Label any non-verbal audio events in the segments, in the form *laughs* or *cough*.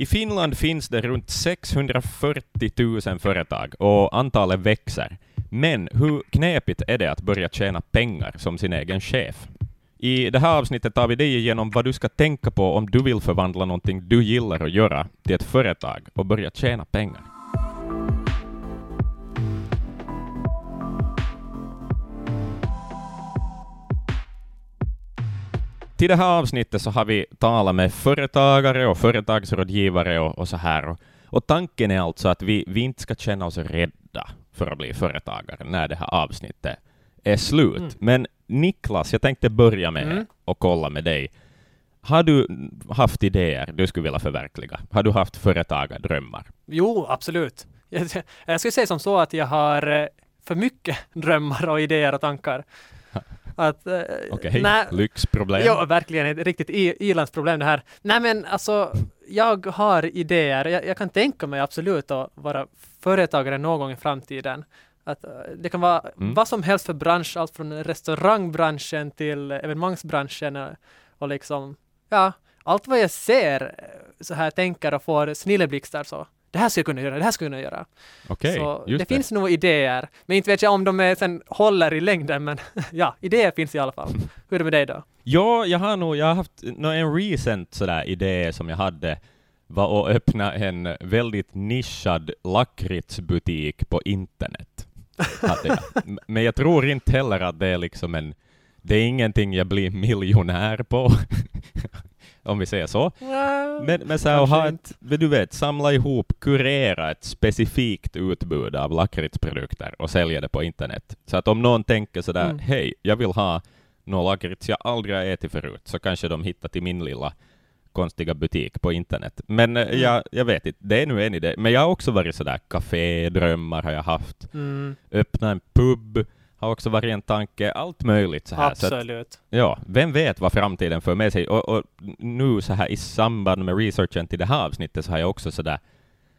I Finland finns det runt 640 000 företag och antalet växer. Men hur knepigt är det att börja tjäna pengar som sin egen chef? I det här avsnittet tar vi dig igenom vad du ska tänka på om du vill förvandla någonting du gillar att göra till ett företag och börja tjäna pengar. Till det här avsnittet så har vi talat med företagare och företagsrådgivare och, och så här. Och, och tanken är alltså att vi, vi inte ska känna oss rädda för att bli företagare när det här avsnittet är slut. Mm. Men Niklas, jag tänkte börja med mm. och kolla med dig. Har du haft idéer du skulle vilja förverkliga? Har du haft företagardrömmar? Jo, absolut. Jag, *laughs* jag skulle säga som så att jag har eh, för mycket *laughs* drömmar och idéer och tankar. Att, eh, Okej, okay. lyxproblem. Ja, verkligen ett riktigt ilandsproblem det här. Nej men alltså, jag har idéer. Jag, jag, kan tänka mig absolut att vara företagare någon gång i framtiden. Att, uh, det kan vara mm. vad som helst för bransch, allt från restaurangbranschen till evenemangsbranschen och, och liksom, ja, allt vad jag ser eh, så här tänker och får snilleblixtar så det här ska jag kunna göra, det här ska jag kunna göra. Okej, okay, det, det, finns nog idéer, men inte vet jag om de är, sen håller i längden, men *laughs* ja, idéer finns i alla fall. Hur är det med dig då? Ja, jag har nog, jag har haft en recent sådär idé som jag hade var att öppna en väldigt nischad lakritsbutik på internet. *laughs* Men jag tror inte heller att det är liksom en, det är ingenting jag blir miljonär på *laughs* om vi säger så. Men, men så att ha ett, du vet, samla ihop, kurera ett specifikt utbud av lakritsprodukter och sälja det på internet. Så att om någon tänker sådär, mm. hej, jag vill ha någon lakrits jag aldrig har ätit förut, så kanske de hittar till min lilla konstiga butik på internet. Men eh, mm. jag, jag vet inte, det är nu en idé. Men jag har också varit sådär, kafédrömmar har jag haft. Mm. Öppna en pub, har också varit en tanke, allt möjligt så här. Absolut. Så att, ja, vem vet vad framtiden för med sig? Och, och, nu så här i samband med researchen till det här avsnittet så har jag också så där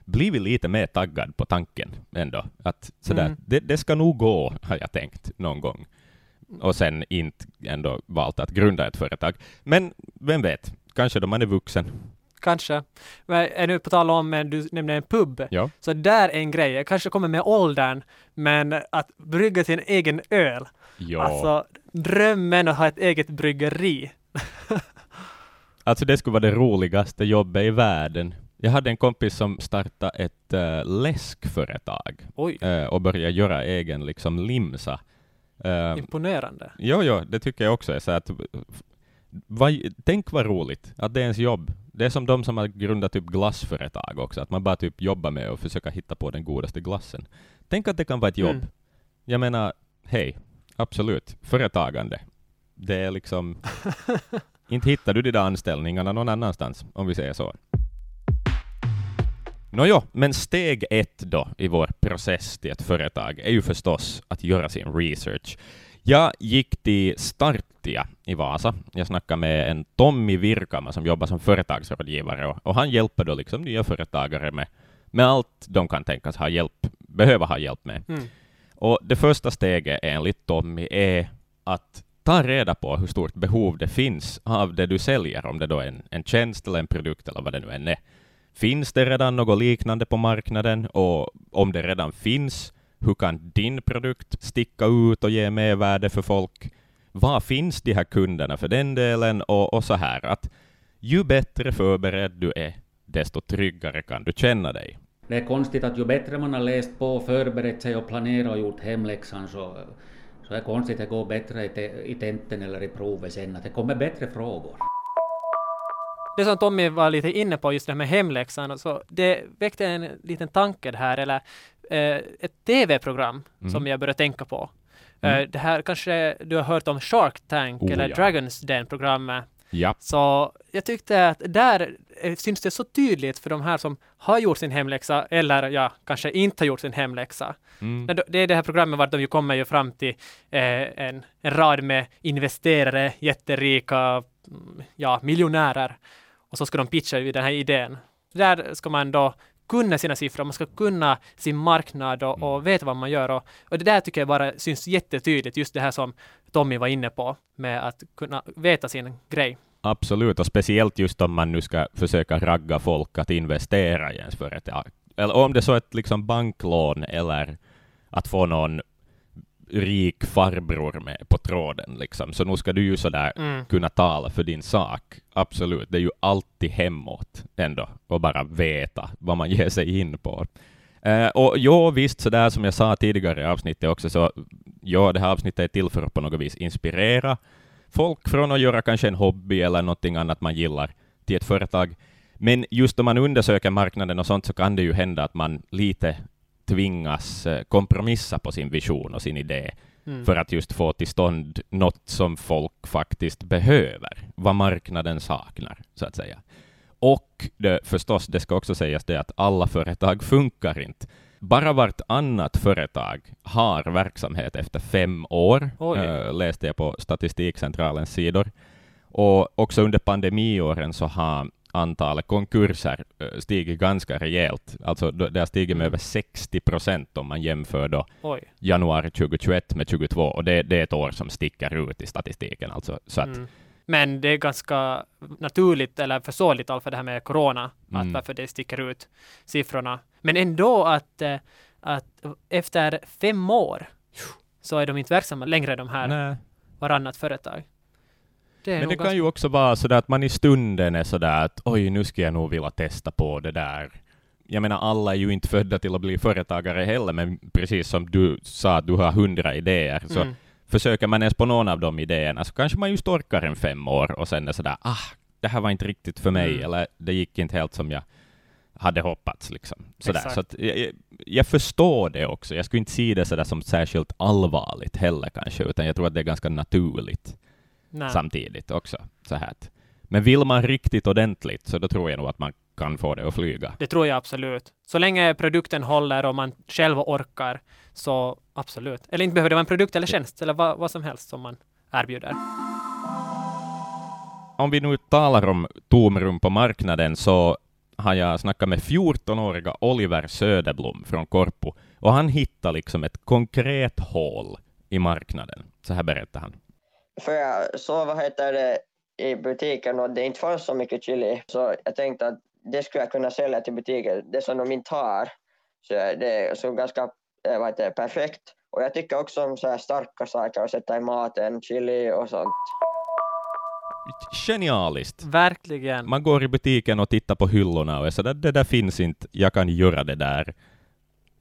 blivit lite mer taggad på tanken ändå. Att sådär, mm. det, det ska nog gå, har jag tänkt någon gång. Och sen inte ändå valt att grunda ett företag. Men vem vet, kanske då man är vuxen kanske. Men nu på tal om, du nämnde en pub, ja. så där är en grej, jag kanske kommer med åldern, men att brygga sin egen öl, ja. alltså drömmen att ha ett eget bryggeri. *laughs* alltså det skulle vara det roligaste jobbet i världen. Jag hade en kompis som startade ett uh, läskföretag uh, och började göra egen liksom limsa. Uh, Imponerande. Jo, jo, det tycker jag också är så att vad, tänk vad roligt att det är ens jobb. Det är som de som har grundat typ glassföretag också, att man bara typ jobbar med att försöka hitta på den godaste glassen. Tänk att det kan vara ett jobb. Mm. Jag menar, hej, absolut, företagande. Det är liksom... *laughs* inte hittar du de där anställningarna någon annanstans, om vi säger så. Nåjo, men steg ett då i vår process till ett företag är ju förstås att göra sin research. Jag gick till Startia i Vasa. Jag snackade med en Tommy Virkama som jobbar som företagsrådgivare och, och han hjälper då liksom nya företagare med, med allt de kan tänkas ha hjälp, behöva ha hjälp med. Mm. Och det första steget enligt Tommy är att ta reda på hur stort behov det finns av det du säljer, om det då är en, en tjänst eller en produkt eller vad det nu än är. Finns det redan något liknande på marknaden? Och om det redan finns, hur kan din produkt sticka ut och ge mervärde för folk? Var finns de här kunderna för den delen? Och, och så här att ju bättre förberedd du är, desto tryggare kan du känna dig. Det är konstigt att ju bättre man har läst på, förberett sig och planerat och gjort hemläxan så, så är det konstigt att det går bättre i, te, i tenten eller i provet sen, att det kommer bättre frågor. Det som Tommy var lite inne på, just det här med hemläxan, så det väckte en liten tanke det här, eller eh, ett tv-program mm. som jag började tänka på. Mm. Uh, det här kanske du har hört om Shark Tank oh, eller ja. Dragons Den-programmet. Ja. Så jag tyckte att där eh, syns det så tydligt för de här som har gjort sin hemläxa eller ja, kanske inte har gjort sin hemläxa. Mm. Det är det här programmet vart de ju kommer ju fram till eh, en, en rad med investerare, jätterika, mm, ja, miljonärer. Och så ska de pitcha den här idén. Där ska man då kunna sina siffror, man ska kunna sin marknad och, och veta vad man gör. Och, och, det där tycker jag bara syns jättetydligt, just det här som Tommy var inne på, med att kunna veta sin grej. Absolut, och speciellt just om man nu ska försöka ragga folk att investera i ens företag. Eller om det så är ett liksom banklån eller att få någon rik farbror med på tråden, liksom. så nu ska du ju sådär mm. kunna tala för din sak. Absolut, det är ju alltid hemåt ändå, och bara veta vad man ger sig in på. Uh, och ja, visst, så där som jag sa tidigare i avsnittet också, så ja, det här avsnittet är till för att på något vis inspirera folk från att göra kanske en hobby eller någonting annat man gillar till ett företag. Men just om man undersöker marknaden och sånt så kan det ju hända att man lite tvingas eh, kompromissa på sin vision och sin idé mm. för att just få till stånd något som folk faktiskt behöver, vad marknaden saknar, så att säga. Och det, förstås, det ska också sägas det att alla företag *laughs* funkar inte. Bara vartannat företag har verksamhet efter fem år, äh, läste jag på Statistikcentralens sidor. Och också under pandemiåren så har antalet konkurser eh, stigit ganska rejält. Alltså det har stigit med mm. över 60 procent om man jämför då januari 2021 med 2022, och det, det, är ett år som sticker ut i statistiken. Alltså, så att, mm. Men det är ganska naturligt eller förståeligt alltså det här med corona, mm. att varför det sticker ut siffrorna. Men ändå att, eh, att efter fem år så är de inte verksamma längre de här Nej. varannat företag. Det Men det ganska... kan ju också vara så att man i stunden är sådär att oj, nu ska jag nog vilja testa på det där. Jag menar, alla är ju inte födda till att bli företagare heller, men precis som du sa, att du har hundra idéer, så mm. försöker man ens på någon av de idéerna så kanske man just orkar en fem år och sen är sådär, ah, det här var inte riktigt för mig, mm. eller det gick inte helt som jag hade hoppats. Liksom. Sådär. Så att jag, jag, förstår det också. Jag skulle inte se det sådär som särskilt allvarligt heller kanske, utan jag tror att det är ganska naturligt. Nej. samtidigt också. Så här. Men vill man riktigt ordentligt så då tror jag nog att man kan få det att flyga. Det tror jag absolut. Så länge produkten håller och man själv orkar så absolut. Eller inte behöver det vara en produkt eller tjänst eller vad, vad som helst som man erbjuder. Om vi nu talar om tomrum på marknaden så har jag snackat med 14-åriga Oliver Söderblom från Korpo och han hittade liksom ett konkret hål i marknaden. Så här berättar han för jag såg vad heter det i butiken och det inte fanns så mycket chili så jag tänkte att det skulle jag kunna sälja till butiken, det som de inte har. Så det är så ganska eh, vad heter det, perfekt. Och jag tycker också om så här starka saker att sätta i maten, chili och sånt. Genialiskt! Verkligen. Man går i butiken och tittar på hyllorna och är sådär, det där finns inte, jag kan göra det där.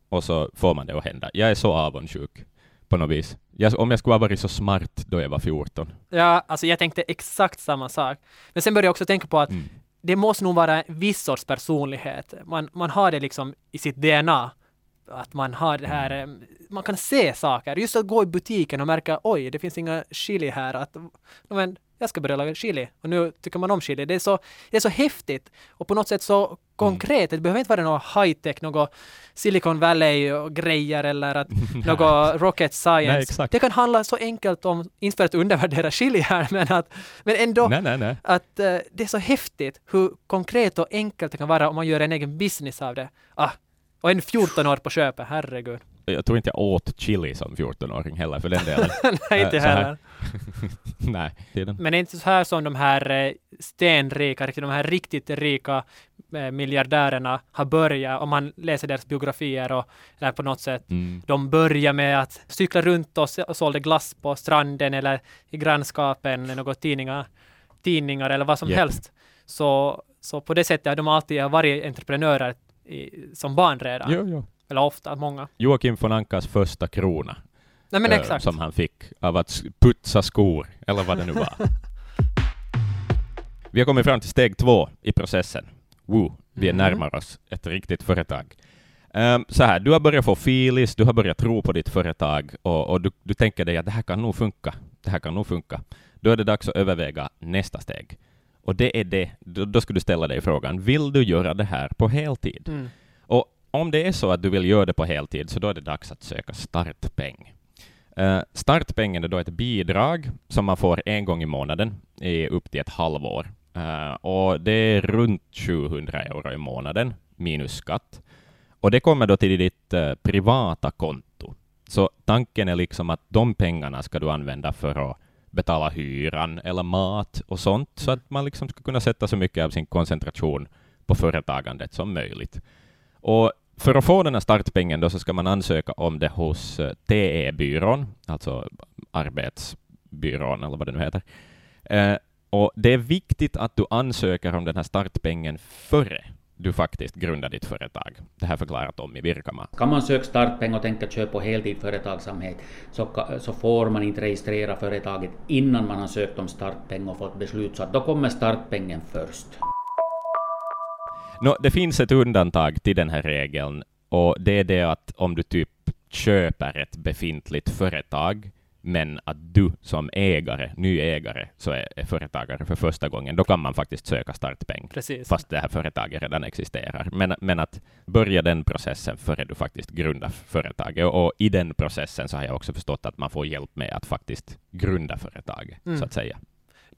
Och så får man det att hända. Jag är så avundsjuk på något vis. Jag, om jag skulle ha varit så smart då jag var 14. Ja, alltså jag tänkte exakt samma sak. Men sen började jag också tänka på att mm. det måste nog vara en viss sorts personlighet. Man, man har det liksom i sitt DNA. Att man har det här, mm. eh, man kan se saker. Just att gå i butiken och märka oj, det finns inga chili här. Att, men, jag ska börja laga chili och nu tycker man om chili. Det är så, det är så häftigt och på något sätt så konkret. Det behöver inte vara något high-tech, något Silicon Valley och grejer eller att *laughs* något rocket science. Nej, det kan handla så enkelt om, inte för att undervärdera chili här, *laughs* men, att, men ändå nej, nej, att uh, det är så häftigt hur konkret och enkelt det kan vara om man gör en egen business av det. Ah, och en 14 år på köpet, herregud jag tror inte jag åt chili som 14-åring heller för den delen. *laughs* Nej, inte heller. *laughs* Nej. Tiden. Men det är inte så här som de här eh, stenrika, de här riktigt rika eh, miljardärerna har börjat, om man läser deras biografier och eller på något sätt. Mm. De börjar med att cykla runt och, och sålde glass på stranden eller i grannskapen, något tidningar, tidningar eller vad som yep. helst. Så, så på det sättet har de alltid varit entreprenörer i, som barn redan. Jo, jo. Eller ofta, många. Joakim von Ankas första krona. Nej, men exakt. Som han fick av att putsa skor, eller vad det nu var. *laughs* vi har kommit fram till steg två i processen. Woo, vi är mm. närmar oss ett riktigt företag. Um, så här, du har börjat få filis, du har börjat tro på ditt företag och, och du, du, tänker dig att det här kan nog funka. Det här kan nog funka. Då är det dags att överväga nästa steg. Och det är det, då, då ska du ställa dig frågan, vill du göra det här på heltid? Mm. Om det är så att du vill göra det på heltid, så då är det dags att söka startpeng. Eh, uh, startpengen är då ett bidrag som man får en gång i månaden i upp till ett halvår. Uh, och det är runt 700 euro i månaden minus skatt. Och det kommer då till ditt uh, privata konto. Så tanken är liksom att de pengarna ska du använda för att betala hyran eller mat och sånt, så att man liksom ska kunna sätta så mycket av sin koncentration på företagandet som möjligt. Och för att få den här startpengen då så ska man ansöka om det hos eh, TE-byrån, alltså arbetsbyrån eller vad det nu heter. Eh, och det är viktigt att du ansöker om den här startpengen före du faktiskt grundar ditt företag. Det här förklarar Tommy Virkama. Kan man söka startpeng och tänka köpa på heltid företagsamhet så, så får man inte registrera företaget innan man har sökt om startpeng och fått beslut, så att då kommer startpengen först. No, det finns ett undantag till den här regeln och det är det att om du typ köper ett befintligt företag men att du som ägare, ny ägare, så är, är, företagare för första gången, då kan man faktiskt söka startpeng, Precis. fast det här företaget redan existerar. Men, men att börja den processen före du faktiskt grundar företaget, och, och, i den processen så har jag också förstått att man får hjälp med att faktiskt grunda företaget, mm. så att säga.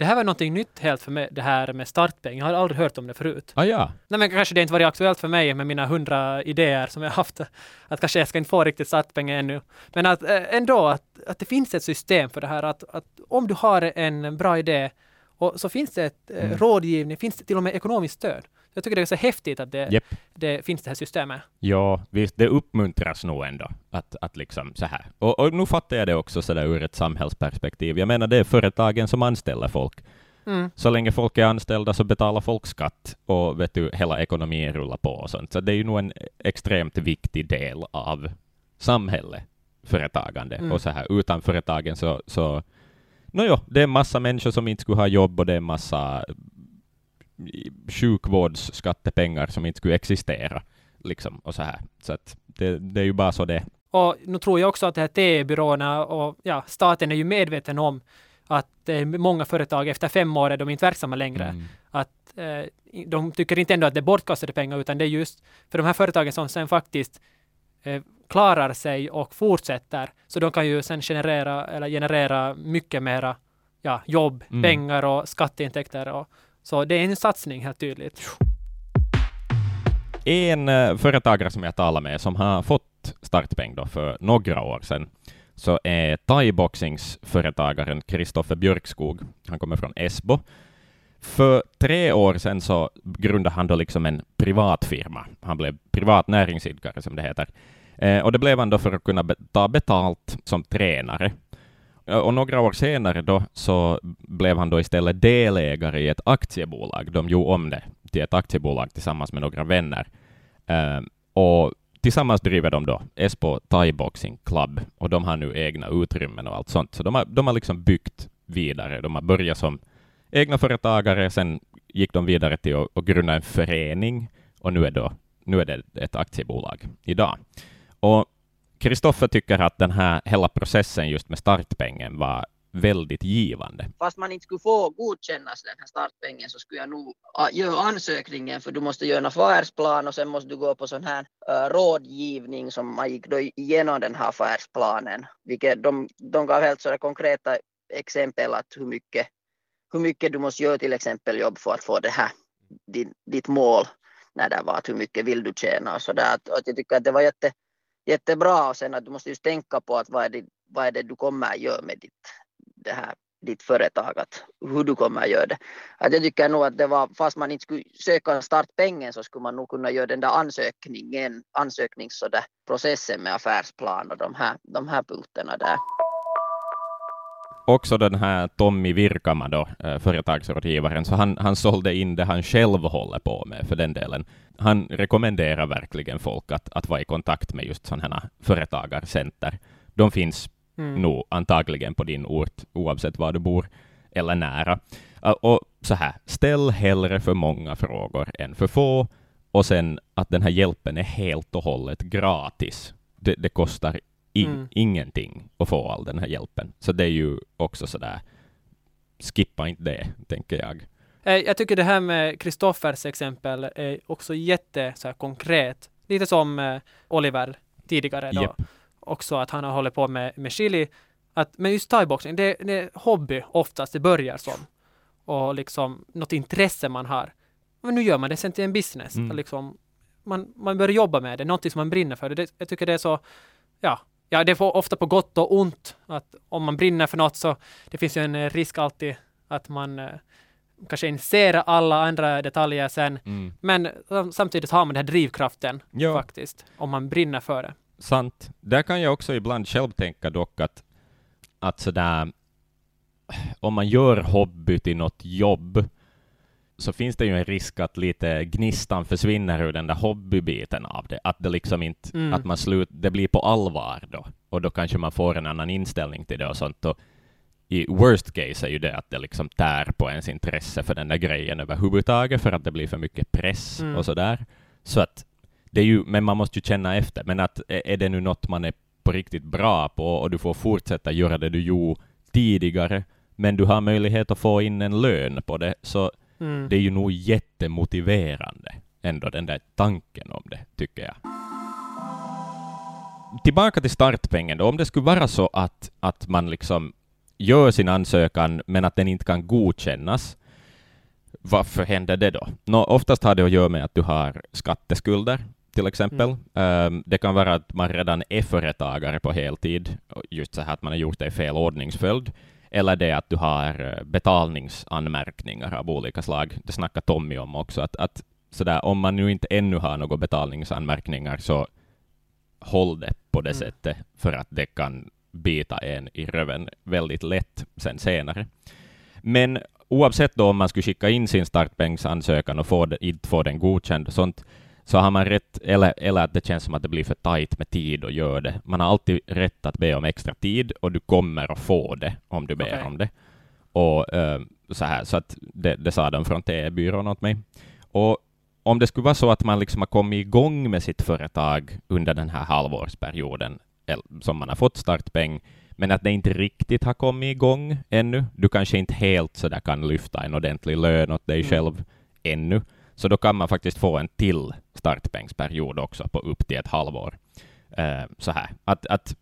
Det här var någonting nytt helt för mig, det här med startpeng. Jag har aldrig hört om det förut. Ah, ja. Nej, men kanske det inte varit aktuellt för mig med mina hundra idéer som jag haft. Att kanske jag ska inte få riktigt startpeng ännu. Men att äh, ändå att, att det finns ett system för det här. Att, att om du har en bra idé och så finns det ett äh, mm. rådgivning, finns det till och med ekonomiskt stöd. Jag tycker det är så häftigt att det, yep. det finns det här systemet. Ja, visst, det uppmuntras nog ändå att, att liksom så här. Och, och nu fattar jag det också så där ur ett samhällsperspektiv. Jag menar, det är företagen som anställer folk. Mm. Så länge folk är anställda så betalar folk skatt och vet du, hela ekonomin rullar på och sånt. Så det är ju nog en extremt viktig del av samhället, företagande. Mm. Och så här, utan företagen så, så Nåjo, det är massa människor som inte skulle ha jobb och det är massa sjukvårdsskattepengar som inte skulle existera. Liksom, och så här. Så att det, det är ju bara så det Och nu tror jag också att de här TE-byråerna och ja, staten är ju medveten om att eh, många företag efter fem år är de inte verksamma längre. Mm. Att eh, de tycker inte ändå att det är bortkastade pengar utan det är just för de här företagen som sen faktiskt eh, klarar sig och fortsätter. Så de kan ju sen generera eller generera mycket mera ja, jobb, mm. pengar och skatteintäkter och så det är en satsning helt tydligt. En eh, företagare som jag talade med som har fått startpeng då för några år sedan så är thaiboxingsföretagaren Kristoffer Björkskog. Han kommer från Esbo. För tre år sedan så grundade han då liksom en privatfirma. Han blev privat näringsidkare, som det heter. Eh, och det blev han då för att kunna be ta betalt som tränare Eh, och några år senare då så blev han då istället delägare i ett aktiebolag. De gjorde om det till ett aktiebolag tillsammans med några vänner. Uh, och tillsammans driver de då Espo Thai Boxing Club och de har nu egna utrymmen och allt sånt. Så de har, de har liksom byggt vidare. De har börjat som egna företagare, sen gick de vidare till att, att grunda en förening och nu är, då, nu är det ett aktiebolag idag. Och Kristoffer tycker att den här hela processen just med startpengen var väldigt givande. Fast man inte skulle få godkännas den här startpengen så skulle jag nog göra ansökningen för du måste göra en affärsplan och sen måste du gå på sån här uh, rådgivning som man gick då igenom den här affärsplanen. Vilket de, de gav helt sådär konkreta exempel att hur mycket, hur mycket du måste göra till exempel jobb för att få det här, din, ditt mål när det var att hur mycket vill du tjäna och så där Att, jag tycker att det var jätte jättebra och sen att du måste just tänka på att vad är det, vad är det du kommer att göra med ditt, det här, ditt företag, att hur du kommer att göra det. Att jag tycker nog att det var, fast man inte skulle söka startpengen så skulle man nog kunna göra den där ansökningen, ansökningsprocessen med affärsplan och de här, de här punkterna där också den här Tommy Virkama, då, eh, företagsrådgivaren, så han, han sålde in det han själv håller på med för den delen. Han rekommenderar verkligen folk att, att vara i kontakt med just sådana här företagarcenter. De finns mm. nog antagligen på din ort, oavsett var du bor, eller nära. Och så här, ställ hellre för många frågor än för få, och sen att den här hjälpen är helt och hållet gratis. Det, det kostar in, mm. ingenting att få all den här hjälpen. Så det är ju också sådär, skippa inte det, tänker jag. Eh, jag tycker det här med Kristoffers exempel är också jätte så här, konkret. Lite som eh, Oliver tidigare då. Yep. Också att han har hållit på med, med chili. Att, men just thaiboxning, det, det är hobby oftast det börjar som. Och liksom något intresse man har. Men nu gör man det sen till en business. Mm. Liksom, man, man börjar jobba med det, någonting som man brinner för. Det, jag tycker det är så, ja, ja, det får ofta på gott och ont. Att om man brinner för något så det finns ju en eh, risk alltid att man eh, kanske inser alla andra detaljer sen. Mm. Men samtidigt har man den här drivkraften ja. faktiskt, om man brinner för det. Sant. Där kan jag också ibland själv tänka dock att, att sådär, om man gör hobby till något jobb, så finns det ju en risk att lite gnistan försvinner ur den där hobbybiten av det. Att det liksom inte, mm. att man slut, det blir på allvar då. Och då kanske man får en annan inställning till det och sånt. Och i worst case är ju det att det liksom tär på ens intresse för den där grejen överhuvudtaget, för att det blir för mycket press mm. och sådär. Så att det är ju, men man måste ju känna efter. Men att är det nu något man är på riktigt bra på och du får fortsätta göra det du gjorde tidigare, men du har möjlighet att få in en lön på det, så mm. det är ju nog jättemotiverande ändå den där tanken om det, tycker jag. Tillbaka till startpengen då, om det skulle vara så att, att man liksom gör sin ansökan men att den inte kan godkännas, varför händer det då? Nå, oftast har det att göra med att du har skatteskulder, till exempel. Mm. Um, det kan vara att man redan är företagare på heltid, just så här att man har gjort det i fel ordningsföljd, eller det att du har eh, betalningsanmärkningar av olika slag. Det snackar Tommy om också, att, att sådär, om man nu inte ännu har några betalningsanmärkningar, så håll det på det mm. sättet, för att det kan bita en i röven väldigt lätt sen senare. Men oavsett då om man skulle skicka in sin startbänksansökan och få inte få den godkänd och sånt, så har man rätt, eller, eller att det känns som att det blir för tajt med tid att göra det. Man har alltid rätt att be om extra tid och du kommer att få det om du ber okay. om det. Och uh, så här, så att det, det sa de från TE-byrån åt mig. Och om det skulle vara så att man liksom har kommit igång med sitt företag under den här halvårsperioden som man har fått startpeng, men att det inte riktigt har kommit igång ännu. Du kanske inte helt så där kan lyfta en ordentlig lön åt dig mm. själv ännu. Så då kan man faktiskt få en till startpengsperiod också på upp till ett halvår. Uh, så här, att, att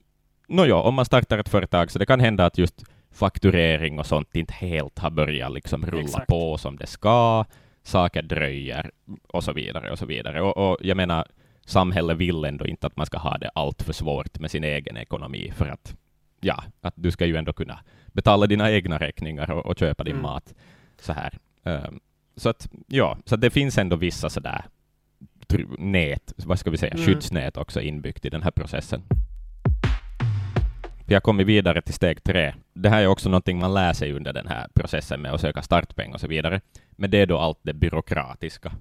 nåja, om man startar ett företag så det kan hända att just fakturering och sånt inte helt har börjat liksom rulla Exakt. på som det ska, saker dröjer och så vidare och så vidare. Och, och jag menar, samhället vill ändå inte att man ska ha det allt för svårt med sin egen ekonomi, för att ja, att du ska ju ändå kunna betala dina egna räkningar och, och köpa din mm. mat så här. Um, så att ja, så att det finns ändå vissa sådär nät, vad ska vi säga, mm. skyddsnät också inbyggt i den här processen. Vi har kommit vidare till steg tre. Det här är också någonting man lär sig under den här processen med att söka startpeng och så vidare. Men det är då allt det byråkratiska.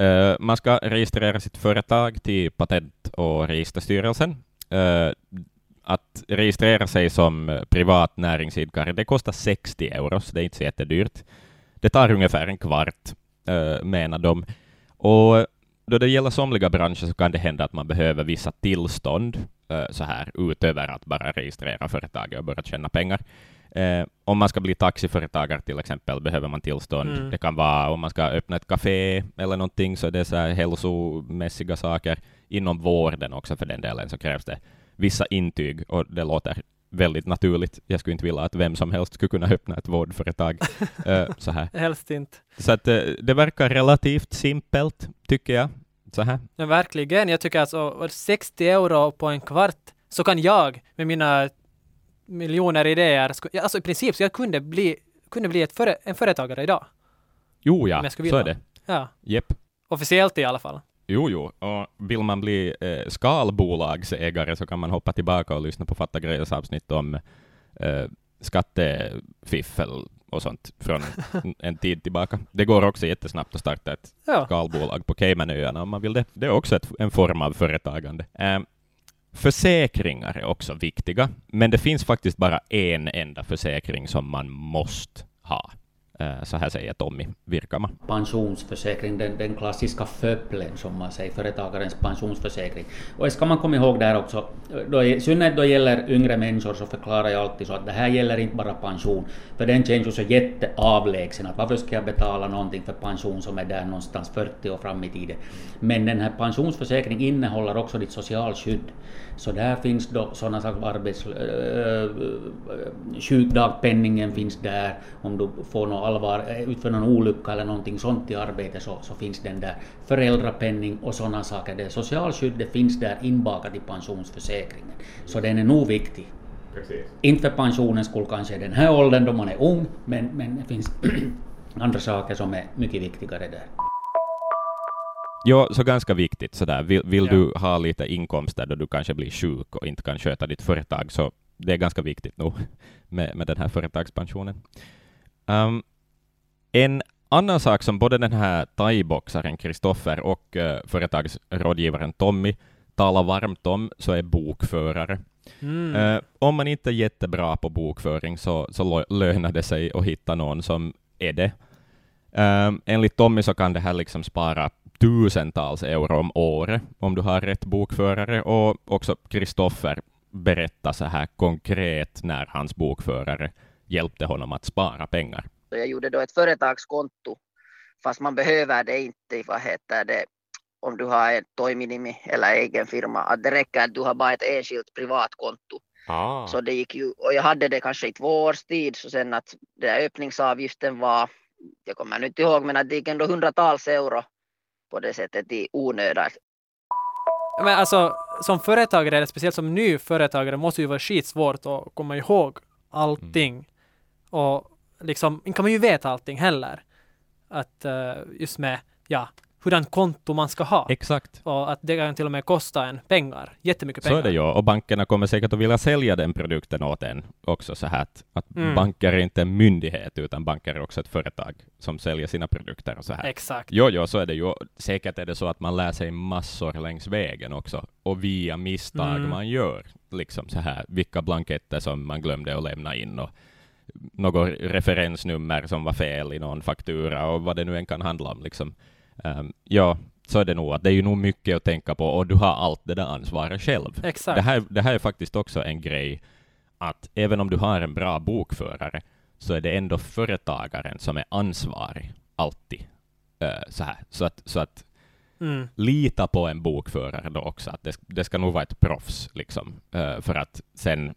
Uh, man ska registrera sitt företag till Patent och registerstyrelsen. Uh, att registrera sig som privat näringsidkare, det kostar 60 euro, så det är inte så jättedyrt. Det tar ungefär en kvart, uh, menar de. Och då det gäller somliga branscher så kan det hända att man behöver vissa tillstånd, så här utöver att bara registrera företaget och börja tjäna pengar. Eh, om man ska bli taxiföretagare till exempel behöver man tillstånd. Mm. Det kan vara om man ska öppna ett café eller någonting, så det är så här hälsomässiga saker. Inom vården också för den delen så krävs det vissa intyg och det låter väldigt naturligt. Jag skulle inte vilja att vem som helst skulle kunna öppna ett vårdföretag. uh, *laughs* så här. Helst inte. Så att, uh, det verkar relativt simpelt, tycker jag. Så här. Ja, verkligen. Jag tycker alltså 60 euro på en kvart, så kan jag med mina miljoner idéer. Alltså i princip, så jag kunde bli, kunde bli ett före, en företagare idag. Jo, ja, så är det. Ja. Jepp. Officiellt i alla fall. Jo, jo, och vill man bli eh, skalbolagsägare så kan man hoppa tillbaka och lyssna på Fatta Grejers avsnitt om eh, skattefiffel och sånt från en tid tillbaka. Det går också jättesnabbt att starta ett ja. skalbolag på Caymanöarna om man vill det. Det är också ett, en form av företagande. Eh, Försäkringar är också viktiga, men det finns faktiskt bara en enda försäkring som man måste ha. Eh, så här säger Tommy Virkama. Pensionsförsäkring, den, den klassiska föpplen som man säger, företagarens pensionsförsäkring. Och ska man komma ihåg där också, då, i synnerhet då det gäller yngre människor så förklarar jag alltid så att det här gäller inte bara pension, för den känns ju så jätteavlägsen, att varför ska jag betala någonting för pension som är där någonstans 40 år fram i tiden. Men den här pensionsförsäkringen innehåller också ditt socialskydd. Så där finns då sådana saker, arbets, äh, sjukdagpenningen finns där, om du får något allvar, eh, ut för någon olycka eller någonting sånt i arbete så, så finns den där föräldrapenning och sådana saker. Det socialskyddet finns där inbakat i pensionsförsäkringen. Så den är nog viktig. Precis. Inte för pensionens skull kanske den här åldern då man är ung, men, men det finns *clears throat* andra saker som är mycket viktigare där. Jo, så ganska viktigt sådär. Vill, vill ja. du ha lite inkomster då du kanske blir sjuk och inte kan sköta ditt företag, så det är ganska viktigt nog *laughs* med, med den här företagspensionen. Um, en annan sak som både den här thaiboxaren Kristoffer och uh, företagsrådgivaren Tommy talar varmt om, så är bokförare. Mm. Uh, om man inte är jättebra på bokföring så, så lönar det sig att hitta någon som är det. Um, enligt Tommy så kan det här liksom spara tusentals euro om året om du har rätt bokförare och också Kristoffer berätta så här konkret när hans bokförare hjälpte honom att spara pengar. Jag gjorde då ett företagskonto, fast man behöver det inte, vad heter det, om du har ett toiminimi eller egen firma, att det räcker att du har bara ett enskilt privatkonto. Ah. Så det gick ju, och jag hade det kanske i två års tid, så sen att den öppningsavgiften var, jag kommer nu inte ihåg, men att det gick ändå hundratals euro på det sättet i onödan. Men alltså, som företagare, eller speciellt som ny företagare, måste ju vara skitsvårt att komma ihåg allting. Mm. Och liksom, inte kan man ju veta allting heller. Att uh, just med, ja, hurdant konto man ska ha. Exakt. Och att det kan till och med kosta en pengar, jättemycket pengar. Så är det ju, och bankerna kommer säkert att vilja sälja den produkten åt en också så här att, att mm. banker är inte en myndighet, utan banker är också ett företag som säljer sina produkter och så här. Exakt. Jo, jo, så är det ju. Säkert är det så att man lär sig massor längs vägen också, och via misstag mm. man gör, liksom så här, vilka blanketter som man glömde att lämna in och något referensnummer som var fel i någon faktura och vad det nu än kan handla om. Liksom. Um, ja, så är det nog. Att det är ju nog mycket att tänka på och du har allt det där ansvaret själv. Exakt. Det, här, det här är faktiskt också en grej att även om du har en bra bokförare så är det ändå företagaren som är ansvarig, alltid. Uh, så, här. så att, så att mm. lita på en bokförare då också, att det, det ska nog vara ett proffs, liksom, uh, för att sen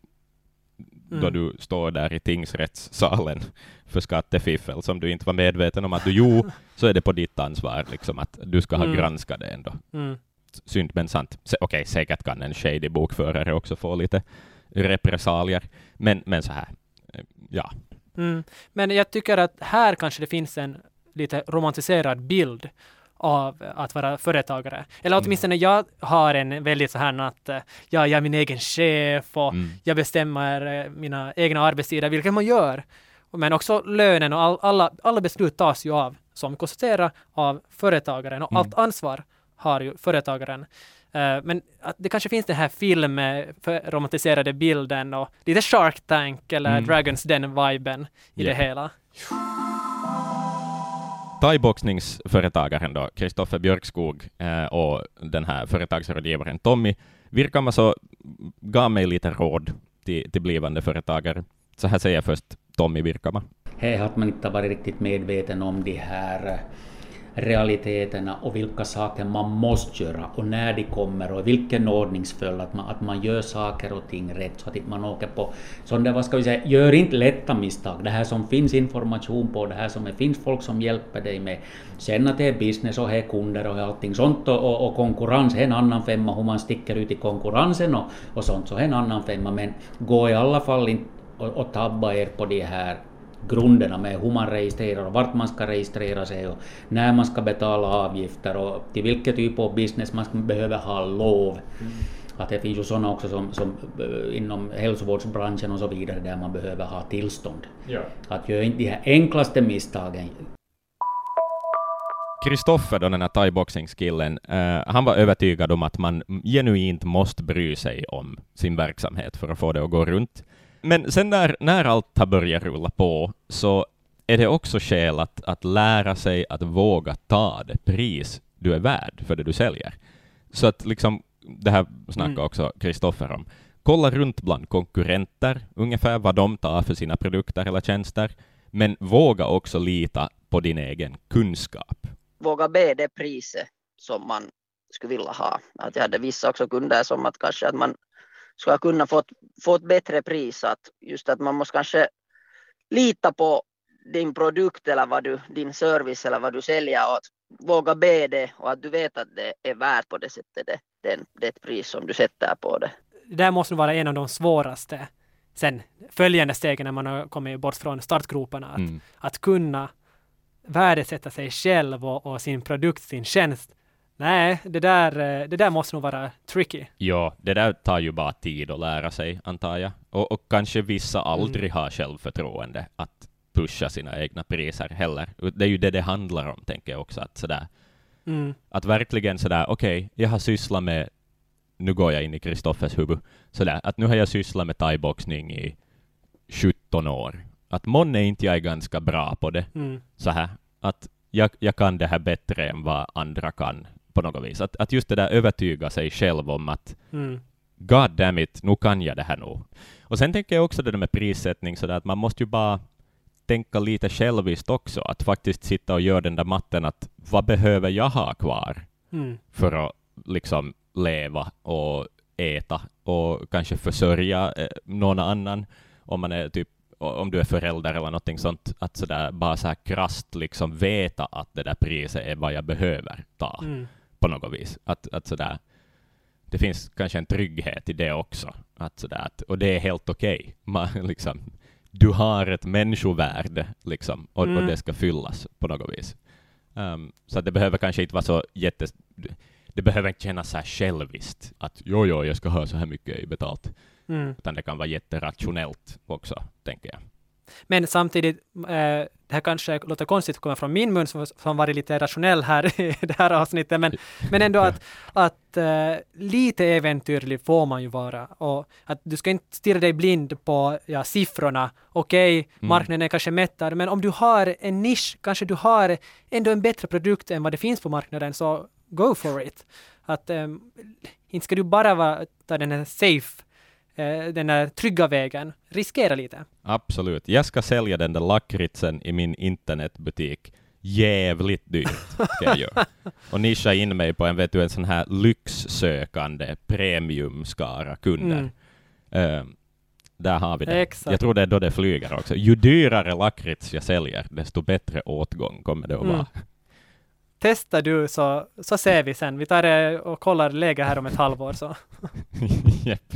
mm. då du står där i tingsrättssalen för skattefiffel som du inte var medveten om att du gjorde, så är det på ditt ansvar liksom, att du ska ha mm. granskat det ändå. Mm. Synd men sant. Okej, okay, säkert kan en shady bokförare också få lite repressalier, men, men så här, eh, ja. Mm. Men jag tycker att här kanske det finns en lite romantiserad bild av att vara företagare. Eller mm. åtminstone mm. jag har en väldigt så här att eh, ja, jag är min egen chef och mm. jag bestämmer eh, mina egna arbetstider, vilket man gör. Men också lönen och all, alla, alla beslut tas ju av, som konstaterar, av företagaren och mm. allt ansvar har ju företagaren. Uh, men att det kanske finns den här filmen, romantiserade bilden och lite Shark Tank eller mm. Dragons Den-viben i yeah. det hela thaiboxningsföretagaren då, Kristoffer Björkskog eh, och den här företagsrådgivaren Tommy Virkama så gav mig lite råd till, till blivande företagare. Så här säger först Tommy Virkama. Här har man inte varit riktigt medveten om de här realiteterna och vilka saker man måste göra och när de kommer och vilken ordningsföljd, att man, att man gör saker och ting rätt så att inte man åker på sådana vad ska vi säga, gör inte lätta misstag. Det här som finns information på, det här som det finns folk som hjälper dig med. Sen att det är business och det är kunder och allting sånt och, och, och konkurrens är en annan femma, hur man sticker ut i konkurrensen och, och sånt, så är en annan femma. Men gå i alla fall inte och, och tabba er på de här grunderna med hur man registrerar och vart man ska registrera sig och när man ska betala avgifter och till vilken typ av business man behöver ha lov. Mm. Att det finns ju sådana också som, som eh, inom hälsovårdsbranschen och så vidare där man behöver ha tillstånd. Ja. Att göra inte de här enklaste misstagen. Kristoffer, den här thaiboxingskillen, uh, han var övertygad om att man genuint måste bry sig om sin verksamhet för att få det att gå runt. Men sen när, när allt har börjat rulla på så är det också skäl att, att lära sig att våga ta det pris du är värd för det du säljer. Så att liksom, det här snackar mm. också Kristoffer om. Kolla runt bland konkurrenter, ungefär vad de tar för sina produkter eller tjänster, men våga också lita på din egen kunskap. Våga be det priset som man skulle vilja ha. Att jag hade vissa också kunder som att kanske att man ska kunna få, få ett bättre pris. Att just att man måste kanske lita på din produkt eller vad du, din service eller vad du säljer och att våga be det och att du vet att det är värt på det sättet det, det, det pris som du sätter på det. Det där måste vara en av de svåraste sen följande stegen när man har kommit bort från startgroparna. Att, mm. att kunna värdesätta sig själv och, och, sin produkt, sin tjänst. Nej, det där, det där måste nog vara tricky. Ja, det där tar ju bara tid att lära sig, antar jag. Och, och kanske vissa aldrig mm. har självförtroende att pusha sina egna priser heller. Det är ju det det handlar om, tänker jag också. Att, sådär, mm. att verkligen sådär, okej, okay, jag har sysslat med nu går jag in i Kristoffers huvud, sådär, att nu har jag sysslat med thaiboxning i 17 år. Att månne inte jag är ganska bra på det, mm. så här, att jag, jag kan det här bättre än vad andra kan på något vis. Att, att just det där övertyga sig själv om att mm. God damn it, nu kan jag det här nog. Och sen tänker jag också det där med prissättning, så att man måste ju bara tänka lite själviskt också, att faktiskt sitta och göra den där matten att vad behöver jag ha kvar mm. för att liksom leva och äta och kanske försörja eh, någon annan om man är typ om du är förälder eller någonting sånt, att sådär bara så här krasst liksom veta att det där priset är vad jag behöver ta mm. På något vis. Att, att sådär, det finns kanske en trygghet i det också. Att sådär, att, och det är helt okej. Okay. *laughs* liksom, du har ett människovärde liksom, och, mm. och det ska fyllas på något vis. Um, så det behöver kanske inte vara så jätte det behöver inte kännas så här själviskt att jo, jo, jag ska ha så här mycket i betalt. Mm. Utan det kan vara jätterationellt också, tänker jag. Men samtidigt, eh, det här kanske låter konstigt att komma från min mun som, som varit lite rationell här i *laughs* det här avsnittet, men, men ändå att, att eh, lite äventyrlig får man ju vara. Och att du ska inte stirra dig blind på ja, siffrorna. Okej, okay, mm. marknaden är kanske mättad, men om du har en nisch, kanske du har ändå en bättre produkt än vad det finns på marknaden, så go for it. Att um, inte ska du bara vara, ta den här safe, den här trygga vägen. Riskera lite. Absolut. Jag ska sälja den där lakritsen i min internetbutik jävligt dyrt ska jag göra. *laughs* Och nischa in mig på en, vet du, en sån här lyxsökande premiumskara kunder. Mm. Uh, där har vi det. Exakt. Jag tror det är då det flyger också. Ju dyrare lakrits jag säljer, desto bättre åtgång kommer det att mm. vara testa du så, så ser vi sen. Vi tar det och kollar läget här om ett halvår. Så. *laughs* yep.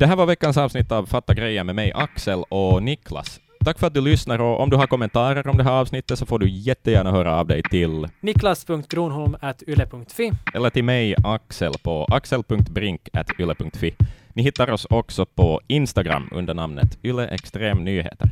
Det här var veckans avsnitt av Fatta grejer med mig, Axel och Niklas. Tack för att du lyssnar och om du har kommentarer om det här avsnittet så får du jättegärna höra av dig till niklas.gronholm.yle.fi eller till mig, Axel, på axel.brink.yle.fi. Ni hittar oss också på Instagram under namnet Yle Extrem Nyheter.